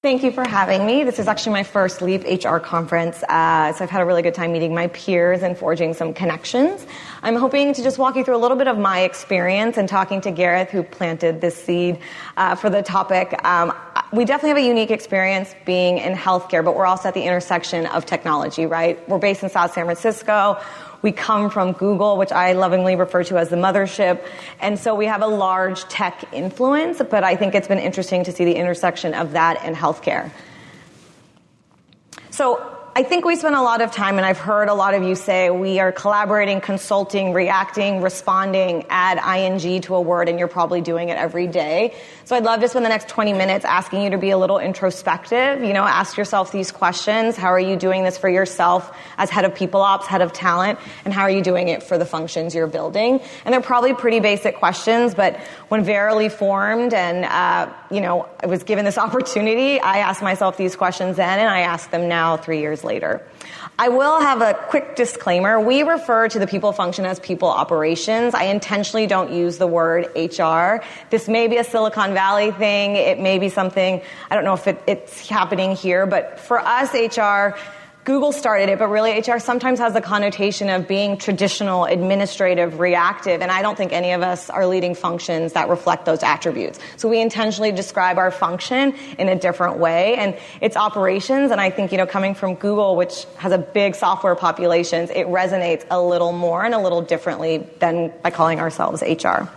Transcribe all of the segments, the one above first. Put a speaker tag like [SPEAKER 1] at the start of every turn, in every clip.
[SPEAKER 1] Thank you for having me. This is actually my first LEAP HR conference, uh, so I've had a really good time meeting my peers and forging some connections. I'm hoping to just walk you through a little bit of my experience and talking to Gareth, who planted this seed uh, for the topic. Um, we definitely have a unique experience being in healthcare, but we're also at the intersection of technology, right? We're based in South San Francisco. We come from Google, which I lovingly refer to as the mothership. And so we have a large tech influence, but I think it's been interesting to see the intersection of that and healthcare. So I think we spend a lot of time, and I've heard a lot of you say we are collaborating, consulting, reacting, responding, add ing to a word, and you're probably doing it every day. So I'd love to spend the next 20 minutes asking you to be a little introspective. You know, ask yourself these questions. How are you doing this for yourself as head of people ops, head of talent, and how are you doing it for the functions you're building? And they're probably pretty basic questions, but when Verily formed and, uh, you know, I was given this opportunity, I asked myself these questions then, and I ask them now three years later. I will have a quick disclaimer. We refer to the people function as people operations. I intentionally don't use the word HR. This may be a Silicon Valley thing. It may be something, I don't know if it, it's happening here, but for us, HR, Google started it, but really HR sometimes has the connotation of being traditional, administrative, reactive, and I don't think any of us are leading functions that reflect those attributes. So we intentionally describe our function in a different way, and it's operations, and I think, you know, coming from Google, which has a big software populations, it resonates a little more and a little differently than by calling ourselves HR.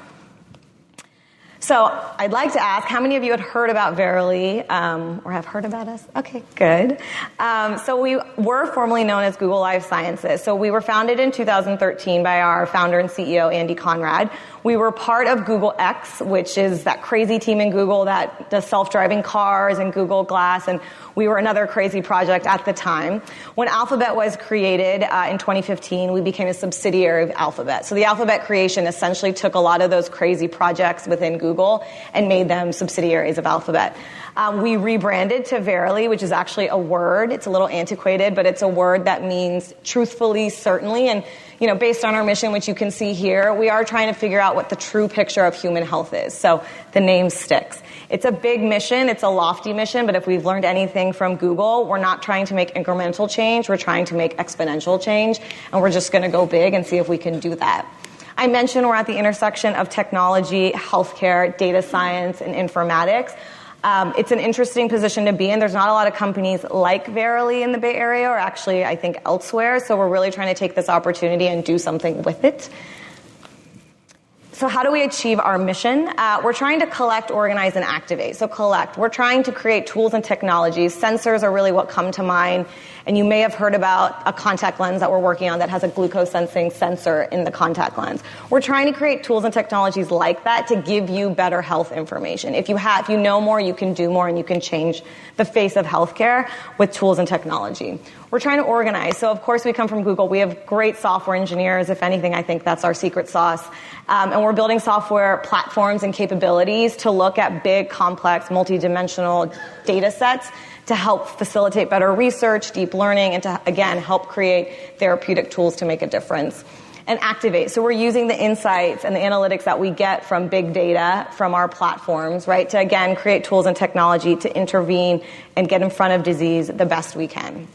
[SPEAKER 1] So I'd like to ask how many of you had heard about Verily um, or have heard about us? Okay, good. Um, so we were formerly known as Google Life Sciences. So we were founded in 2013 by our founder and CEO, Andy Conrad. We were part of Google X, which is that crazy team in Google that does self-driving cars and Google Glass, and we were another crazy project at the time. When Alphabet was created uh, in 2015, we became a subsidiary of Alphabet. So the Alphabet creation essentially took a lot of those crazy projects within Google and made them subsidiaries of Alphabet. Um, we rebranded to Verily, which is actually a word. It's a little antiquated, but it's a word that means truthfully, certainly, and you know, based on our mission, which you can see here, we are trying to figure out what the true picture of human health is. So the name sticks. It's a big mission, it's a lofty mission, but if we've learned anything from Google, we're not trying to make incremental change, we're trying to make exponential change, and we're just going to go big and see if we can do that. I mentioned we're at the intersection of technology, healthcare, data science, and informatics. Um, it's an interesting position to be in. There's not a lot of companies like Verily in the Bay Area, or actually, I think elsewhere. So we're really trying to take this opportunity and do something with it. So, how do we achieve our mission? Uh, we're trying to collect, organize, and activate. So, collect. We're trying to create tools and technologies. Sensors are really what come to mind and you may have heard about a contact lens that we're working on that has a glucose sensing sensor in the contact lens. We're trying to create tools and technologies like that to give you better health information. If you have, if you know more, you can do more and you can change the face of healthcare with tools and technology. We're trying to organize. So of course we come from Google. We have great software engineers. If anything, I think that's our secret sauce. Um, and we're building software platforms and capabilities to look at big, complex, multidimensional data sets to help facilitate better research, deep learning, and to, again, help create therapeutic tools to make a difference. And activate. So we're using the insights and the analytics that we get from big data from our platforms, right, to again create tools and technology to intervene and get in front of disease the best we can.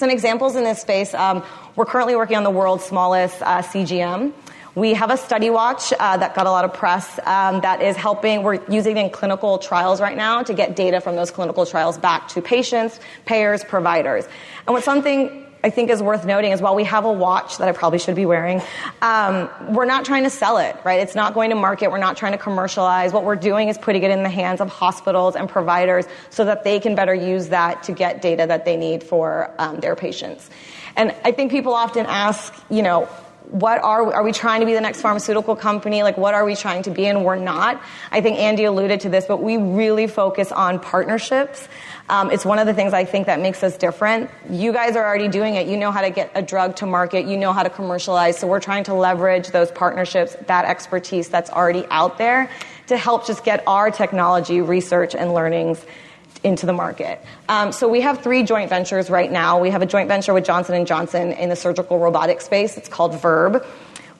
[SPEAKER 1] Some examples in this space um, we're currently working on the world's smallest uh, CGM. We have a study watch uh, that got a lot of press um, that is helping. We're using in clinical trials right now to get data from those clinical trials back to patients, payers, providers. And what something I think is worth noting is while we have a watch that I probably should be wearing, um, we're not trying to sell it, right? It's not going to market. We're not trying to commercialize. What we're doing is putting it in the hands of hospitals and providers so that they can better use that to get data that they need for um, their patients. And I think people often ask, you know, what are are we trying to be the next pharmaceutical company? Like what are we trying to be? And we're not. I think andy alluded to this but we really focus on partnerships. Um, it's one of the things i think that makes us different. You guys are already doing it. You know how to get a drug to market. You know how to commercialize. So we're trying to leverage those partnerships that expertise that's already out there to help just get our technology research and learnings into the market. Um, so we have three joint ventures right now. We have a joint venture with Johnson & Johnson in the surgical robotic space. It's called Verb.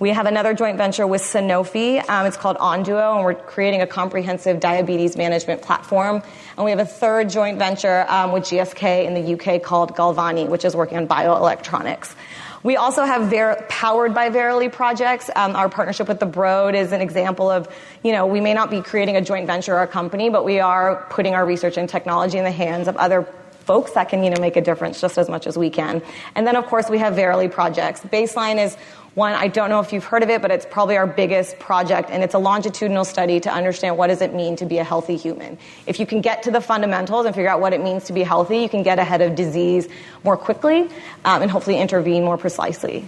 [SPEAKER 1] We have another joint venture with Sanofi. Um, it's called Onduo, and we're creating a comprehensive diabetes management platform. And we have a third joint venture um, with GSK in the UK called Galvani, which is working on bioelectronics. We also have Ver- powered by Verily projects. Um, our partnership with the Broad is an example of, you know, we may not be creating a joint venture or a company, but we are putting our research and technology in the hands of other folks that can, you know, make a difference just as much as we can. And then, of course, we have Verily projects. Baseline is one, I don't know if you've heard of it, but it's probably our biggest project, and it's a longitudinal study to understand what does it mean to be a healthy human. If you can get to the fundamentals and figure out what it means to be healthy, you can get ahead of disease more quickly um, and hopefully intervene more precisely.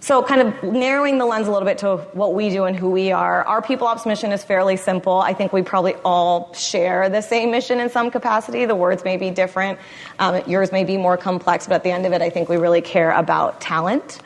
[SPEAKER 1] So, kind of narrowing the lens a little bit to what we do and who we are. Our People Ops mission is fairly simple. I think we probably all share the same mission in some capacity. The words may be different, um, yours may be more complex, but at the end of it, I think we really care about talent.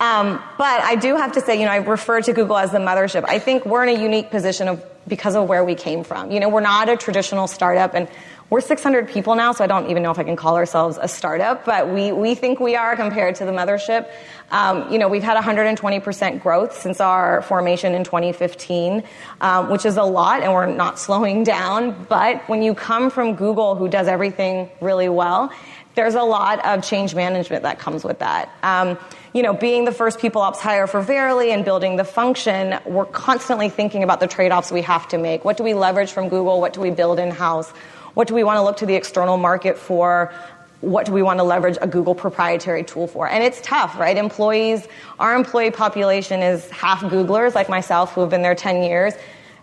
[SPEAKER 1] Um, but I do have to say, you know, I refer to Google as the mothership. I think we're in a unique position of because of where we came from. You know, we're not a traditional startup, and we're 600 people now, so I don't even know if I can call ourselves a startup, but we, we think we are compared to the mothership. Um, you know, we've had 120% growth since our formation in 2015, um, which is a lot, and we're not slowing down. But when you come from Google, who does everything really well, there's a lot of change management that comes with that. Um, you know, being the first people ops hire for Verily and building the function, we're constantly thinking about the trade offs we have to make. What do we leverage from Google? What do we build in house? What do we want to look to the external market for? What do we want to leverage a Google proprietary tool for? And it's tough, right? Employees, our employee population is half Googlers like myself who have been there 10 years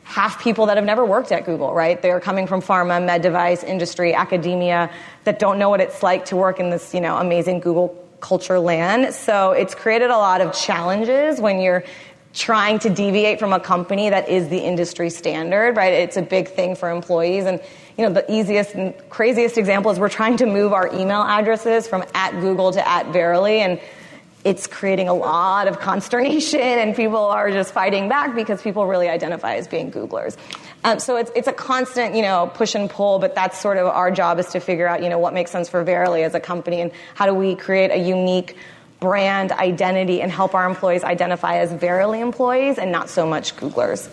[SPEAKER 1] half people that have never worked at Google, right? They're coming from pharma, med device, industry, academia that don't know what it's like to work in this, you know, amazing Google culture land. So it's created a lot of challenges when you're trying to deviate from a company that is the industry standard, right? It's a big thing for employees. And, you know, the easiest and craziest example is we're trying to move our email addresses from at Google to at Verily. And it's creating a lot of consternation and people are just fighting back because people really identify as being Googlers. Um, so it's, it's a constant, you know, push and pull, but that's sort of our job is to figure out, you know, what makes sense for Verily as a company and how do we create a unique brand identity and help our employees identify as Verily employees and not so much Googlers.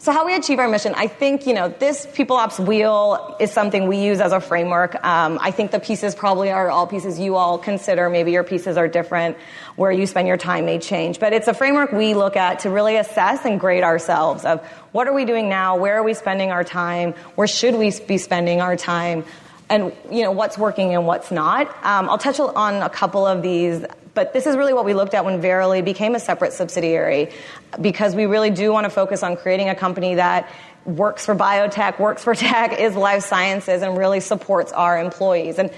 [SPEAKER 1] So how we achieve our mission, I think, you know, this People Ops wheel is something we use as a framework. Um, I think the pieces probably are all pieces you all consider. Maybe your pieces are different. Where you spend your time may change. But it's a framework we look at to really assess and grade ourselves of what are we doing now? Where are we spending our time? Where should we be spending our time? And you know what's working and what's not. Um, I'll touch on a couple of these but this is really what we looked at when Verily became a separate subsidiary because we really do want to focus on creating a company that works for biotech, works for tech, is life sciences, and really supports our employees. And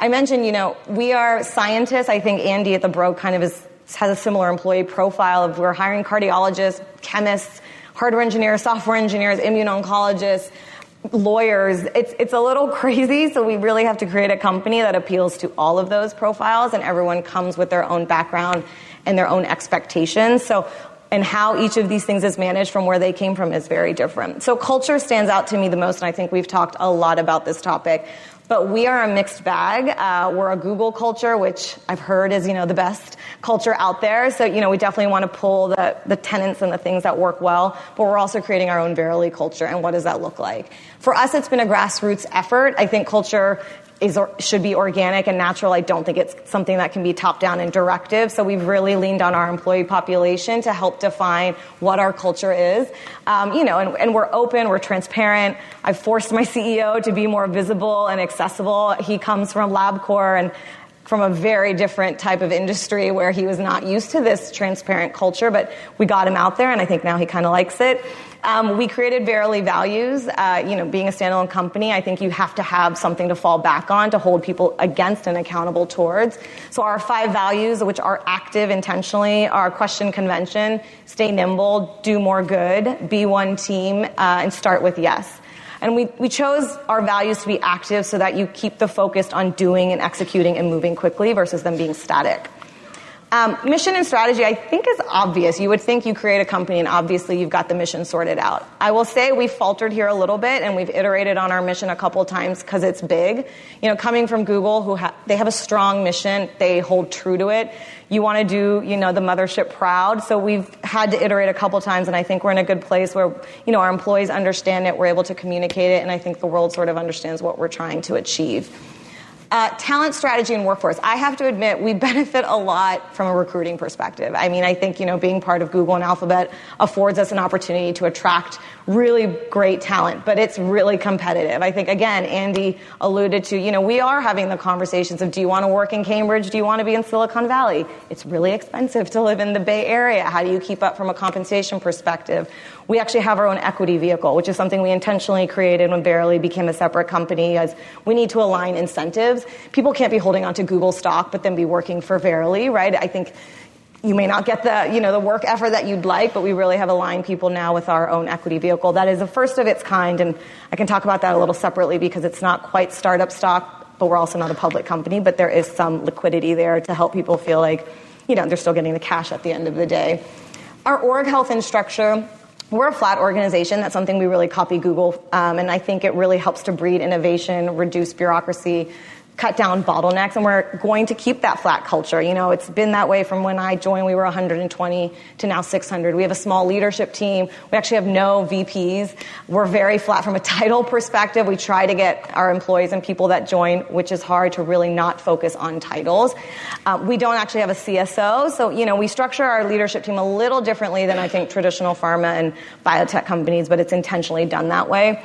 [SPEAKER 1] I mentioned, you know, we are scientists. I think Andy at the Broad kind of is, has a similar employee profile of we're hiring cardiologists, chemists, hardware engineers, software engineers, immuno-oncologists, lawyers, it's, it's a little crazy. So we really have to create a company that appeals to all of those profiles and everyone comes with their own background and their own expectations. So, and how each of these things is managed from where they came from is very different. So culture stands out to me the most, and I think we've talked a lot about this topic. But we are a mixed bag. Uh, we're a Google culture, which I've heard is, you know, the best culture out there. So, you know, we definitely want to pull the, the tenants and the things that work well, but we're also creating our own Verily culture. And what does that look like? For us, it's been a grassroots effort. I think culture is should be organic and natural. I don't think it's something that can be top down and directive. So we've really leaned on our employee population to help define what our culture is. Um, you know, and, and, we're open, we're transparent. I've forced my CEO to be more visible and accessible. He comes from LabCorp and from a very different type of industry where he was not used to this transparent culture, but we got him out there, and I think now he kind of likes it. Um, we created Verily Values. Uh, you know, being a standalone company, I think you have to have something to fall back on to hold people against and accountable towards. So our five values, which are active intentionally, are question convention, stay nimble, do more good, be one team, uh, and start with yes. And we, we chose our values to be active so that you keep the focus on doing and executing and moving quickly versus them being static. Um, mission and strategy, I think, is obvious. You would think you create a company and obviously you've got the mission sorted out. I will say we've faltered here a little bit and we've iterated on our mission a couple times because it's big. You know, coming from Google, who ha- they have a strong mission, they hold true to it. You want to do, you know, the mothership proud. So we've had to iterate a couple times and I think we're in a good place where, you know, our employees understand it, we're able to communicate it, and I think the world sort of understands what we're trying to achieve. Uh, talent strategy and workforce. I have to admit, we benefit a lot from a recruiting perspective. I mean, I think, you know, being part of Google and Alphabet affords us an opportunity to attract really great talent, but it's really competitive. I think, again, Andy alluded to, you know, we are having the conversations of do you want to work in Cambridge? Do you want to be in Silicon Valley? It's really expensive to live in the Bay Area. How do you keep up from a compensation perspective? We actually have our own equity vehicle, which is something we intentionally created when Verily became a separate company, as we need to align incentives. People can't be holding on to Google stock, but then be working for Verily, right? I think you may not get the you know the work effort that you'd like, but we really have aligned people now with our own equity vehicle. That is the first of its kind, and I can talk about that a little separately because it's not quite startup stock, but we're also not a public company. But there is some liquidity there to help people feel like you know they're still getting the cash at the end of the day. Our org health and structure we're a flat organization. That's something we really copy Google, um, and I think it really helps to breed innovation, reduce bureaucracy, cut down bottlenecks and we're going to keep that flat culture. You know, it's been that way from when I joined, we were 120 to now 600. We have a small leadership team. We actually have no VPs. We're very flat from a title perspective. We try to get our employees and people that join, which is hard to really not focus on titles. Uh, we don't actually have a CSO. So, you know, we structure our leadership team a little differently than I think traditional pharma and biotech companies, but it's intentionally done that way.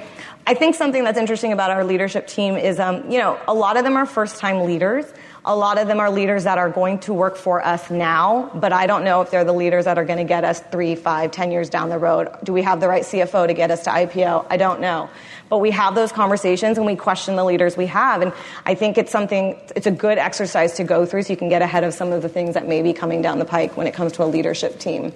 [SPEAKER 1] I think something that's interesting about our leadership team is, um, you know, a lot of them are first time leaders. A lot of them are leaders that are going to work for us now, but I don't know if they're the leaders that are going to get us three, five, ten years down the road. Do we have the right CFO to get us to IPO? I don't know. But we have those conversations and we question the leaders we have. And I think it's something, it's a good exercise to go through so you can get ahead of some of the things that may be coming down the pike when it comes to a leadership team.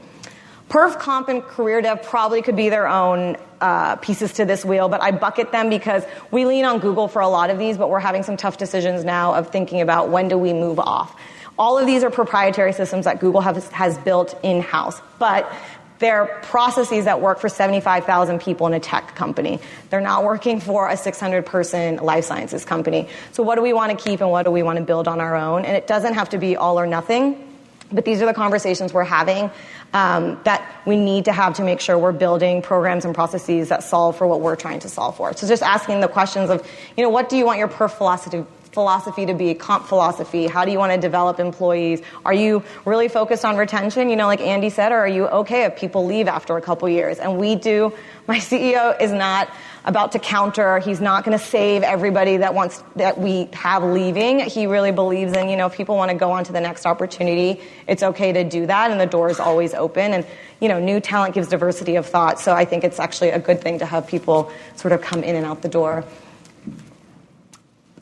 [SPEAKER 1] Perf Comp and Career Dev probably could be their own uh, pieces to this wheel, but I bucket them because we lean on Google for a lot of these, but we're having some tough decisions now of thinking about when do we move off. All of these are proprietary systems that Google has, has built in house, but they're processes that work for 75,000 people in a tech company. They're not working for a 600 person life sciences company. So, what do we want to keep and what do we want to build on our own? And it doesn't have to be all or nothing. But these are the conversations we're having um, that we need to have to make sure we're building programs and processes that solve for what we're trying to solve for. So just asking the questions of, you know, what do you want your perf philosophy philosophy to be comp philosophy? How do you want to develop employees? Are you really focused on retention? You know like andy said or are you okay if people leave after a couple years? And we do. My ceo is not about to counter. He's not going to save everybody that wants that we have leaving. He really believes in, you know, if people want to go on to the next opportunity, it's okay to do that and the door is always open and you know, new talent gives diversity of thought. So I think it's actually a good thing to have people sort of come in and out the door.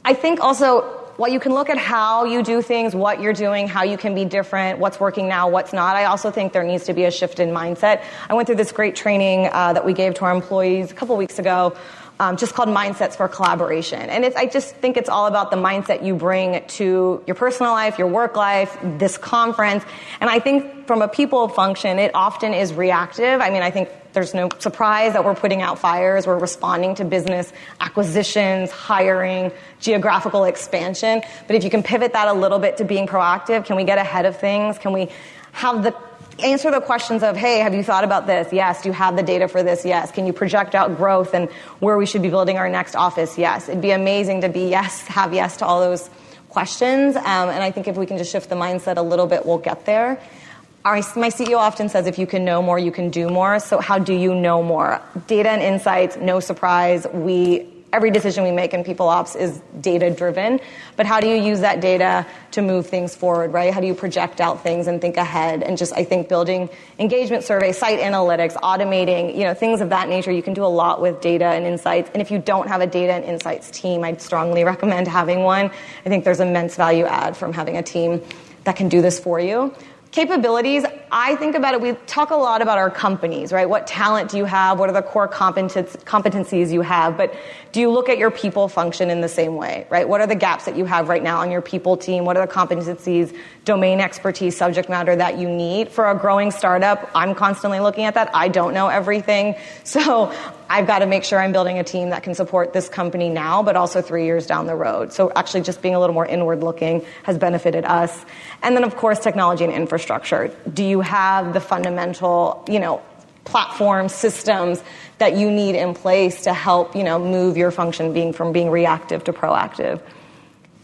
[SPEAKER 1] I think also well, you can look at how you do things, what you're doing, how you can be different, what's working now, what's not. I also think there needs to be a shift in mindset. I went through this great training uh, that we gave to our employees a couple weeks ago. Um, just called Mindsets for Collaboration. And I just think it's all about the mindset you bring to your personal life, your work life, this conference. And I think from a people function, it often is reactive. I mean, I think there's no surprise that we're putting out fires. We're responding to business acquisitions, hiring, geographical expansion. But if you can pivot that a little bit to being proactive, can we get ahead of things? Can we have the answer the questions of, hey, have you thought about this? Yes. Do you have the data for this? Yes. Can you project out growth and where we should be building our next office? Yes. It'd be amazing to be yes, have yes to all those questions. Um, and I think if we can just shift the mindset a little bit, we'll get there. Our, my CEO often says, if you can know more, you can do more. So how do you know more? Data and insights, no surprise. We every decision we make in people ops is data driven but how do you use that data to move things forward right? How do you project out things and think ahead? And just i think building engagement surveys site analytics automating you know things of that nature. You can do a lot with data and insights. And if you don't have a data and insights team i'd strongly recommend having one. I think there's immense value add from having a team that can do this for you capabilities I think about it, we talk a lot about our companies, right? What talent do you have? What are the core competencies you have? But do you look at your people function in the same way, right? What are the gaps that you have right now on your people team? What are the competencies, domain expertise, subject matter that you need? For a growing startup, I'm constantly looking at that. I don't know everything. So I've got to make sure I'm building a team that can support this company now, but also three years down the road. So actually just being a little more inward looking has benefited us. And then of course, technology and infrastructure. Do you have the fundamental, you know, platform systems that you need in place to help, you know, move your function being from being reactive to proactive?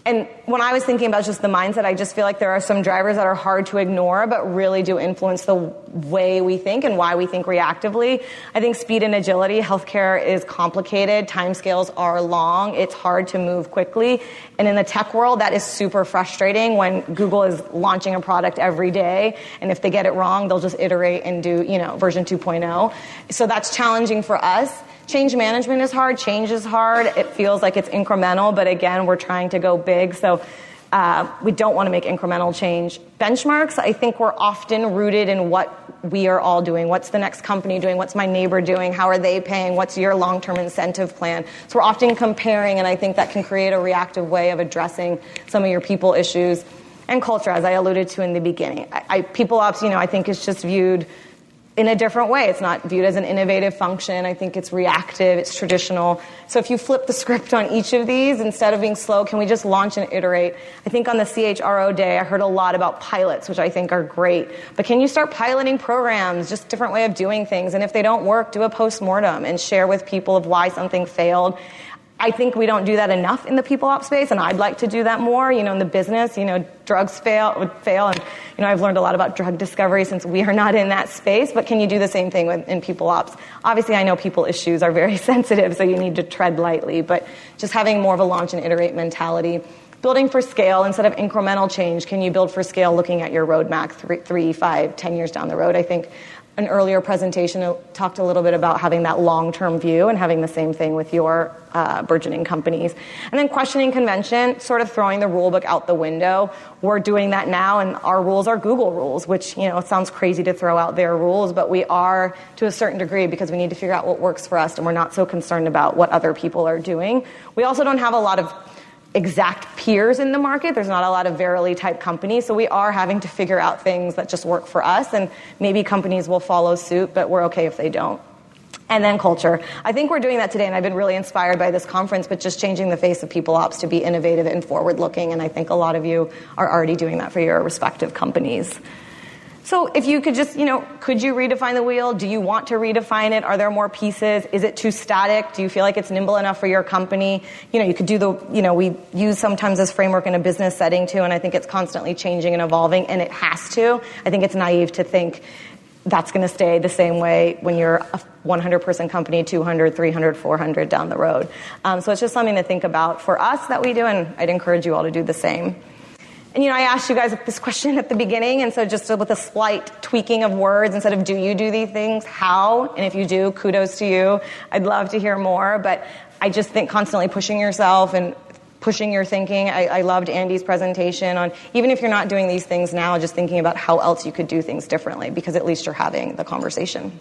[SPEAKER 1] And when I was thinking about just the mindset, I just feel like there are some drivers that are hard to ignore, but really do influence the way we think and why we think reactively. I think speed and agility, healthcare is complicated, timescales are long, it's hard to move quickly. And in the tech world, that is super frustrating when Google is launching a product every day, and if they get it wrong, they'll just iterate and do, you know, version 2.0. So that's challenging for us. Change management is hard, change is hard. It feels like it's incremental, but again, we're trying to go big. So uh, we don't want to make incremental change. Benchmarks, I think we're often rooted in what we are all doing. What's the next company doing? What's my neighbor doing? How are they paying? What's your long term incentive plan? So we're often comparing, and I think that can create a reactive way of addressing some of your people issues. And culture, as I alluded to in the beginning. I, I, people ops, you know, I think is just viewed in a different way. It's not viewed as an innovative function. I think it's reactive, it's traditional. So if you flip the script on each of these, instead of being slow, can we just launch and iterate? I think on the CHRO day, I heard a lot about pilots, which I think are great. But can you start piloting programs, just different way of doing things? And if they don't work, do a post-mortem and share with people of why something failed. I think we don't do that enough in the people ops space, and I'd like to do that more. You know, in the business, you know, drugs fail would fail, and you know, I've learned a lot about drug discovery since we are not in that space. But can you do the same thing with, in people ops? Obviously, I know people issues are very sensitive, so you need to tread lightly. But just having more of a launch and iterate mentality, building for scale instead of incremental change. Can you build for scale, looking at your roadmap three, three, five, ten years down the road? I think an earlier presentation talked a little bit about having that long-term view and having the same thing with your uh, burgeoning companies. And then questioning convention, sort of throwing the rule book out the window. We're doing that now, and our rules are Google rules, which you know it sounds crazy to throw out their rules, but we are to a certain degree because we need to figure out what works for us, and we're not so concerned about what other people are doing. We also don't have a lot of exact peers in the market. There's not a lot of Verily type companies. So we are having to figure out things that just work for us. And maybe companies will follow suit, but we're okay if they don't. And then culture. I think we're doing that today, and I've been really inspired by this conference, but just changing the face of people ops to be innovative and forward looking. And I think a lot of you are already doing that for your respective companies. So if you could just, you know, could you redefine the wheel? Do you want to redefine it? Are there more pieces? Is it too static? Do you feel like it's nimble enough for your company? You know, you could do the, you know, we use sometimes this framework in a business setting too, and I think it's constantly changing and evolving, and it has to. I think it's naive to think that's going to stay the same way when you're a 100% company 200 300 400 down the road um, so it's just something to think about for us that we do and i'd encourage you all to do the same and you know, I asked you guys this question at the beginning, and so just with a slight tweaking of words, instead of do you do these things, how? And if you do, kudos to you. I'd love to hear more, but I just think constantly pushing yourself and pushing your thinking. I, I, loved Andy's presentation on even if you're not doing these things now, just thinking about how else you could do things differently, because at least you're having the conversation.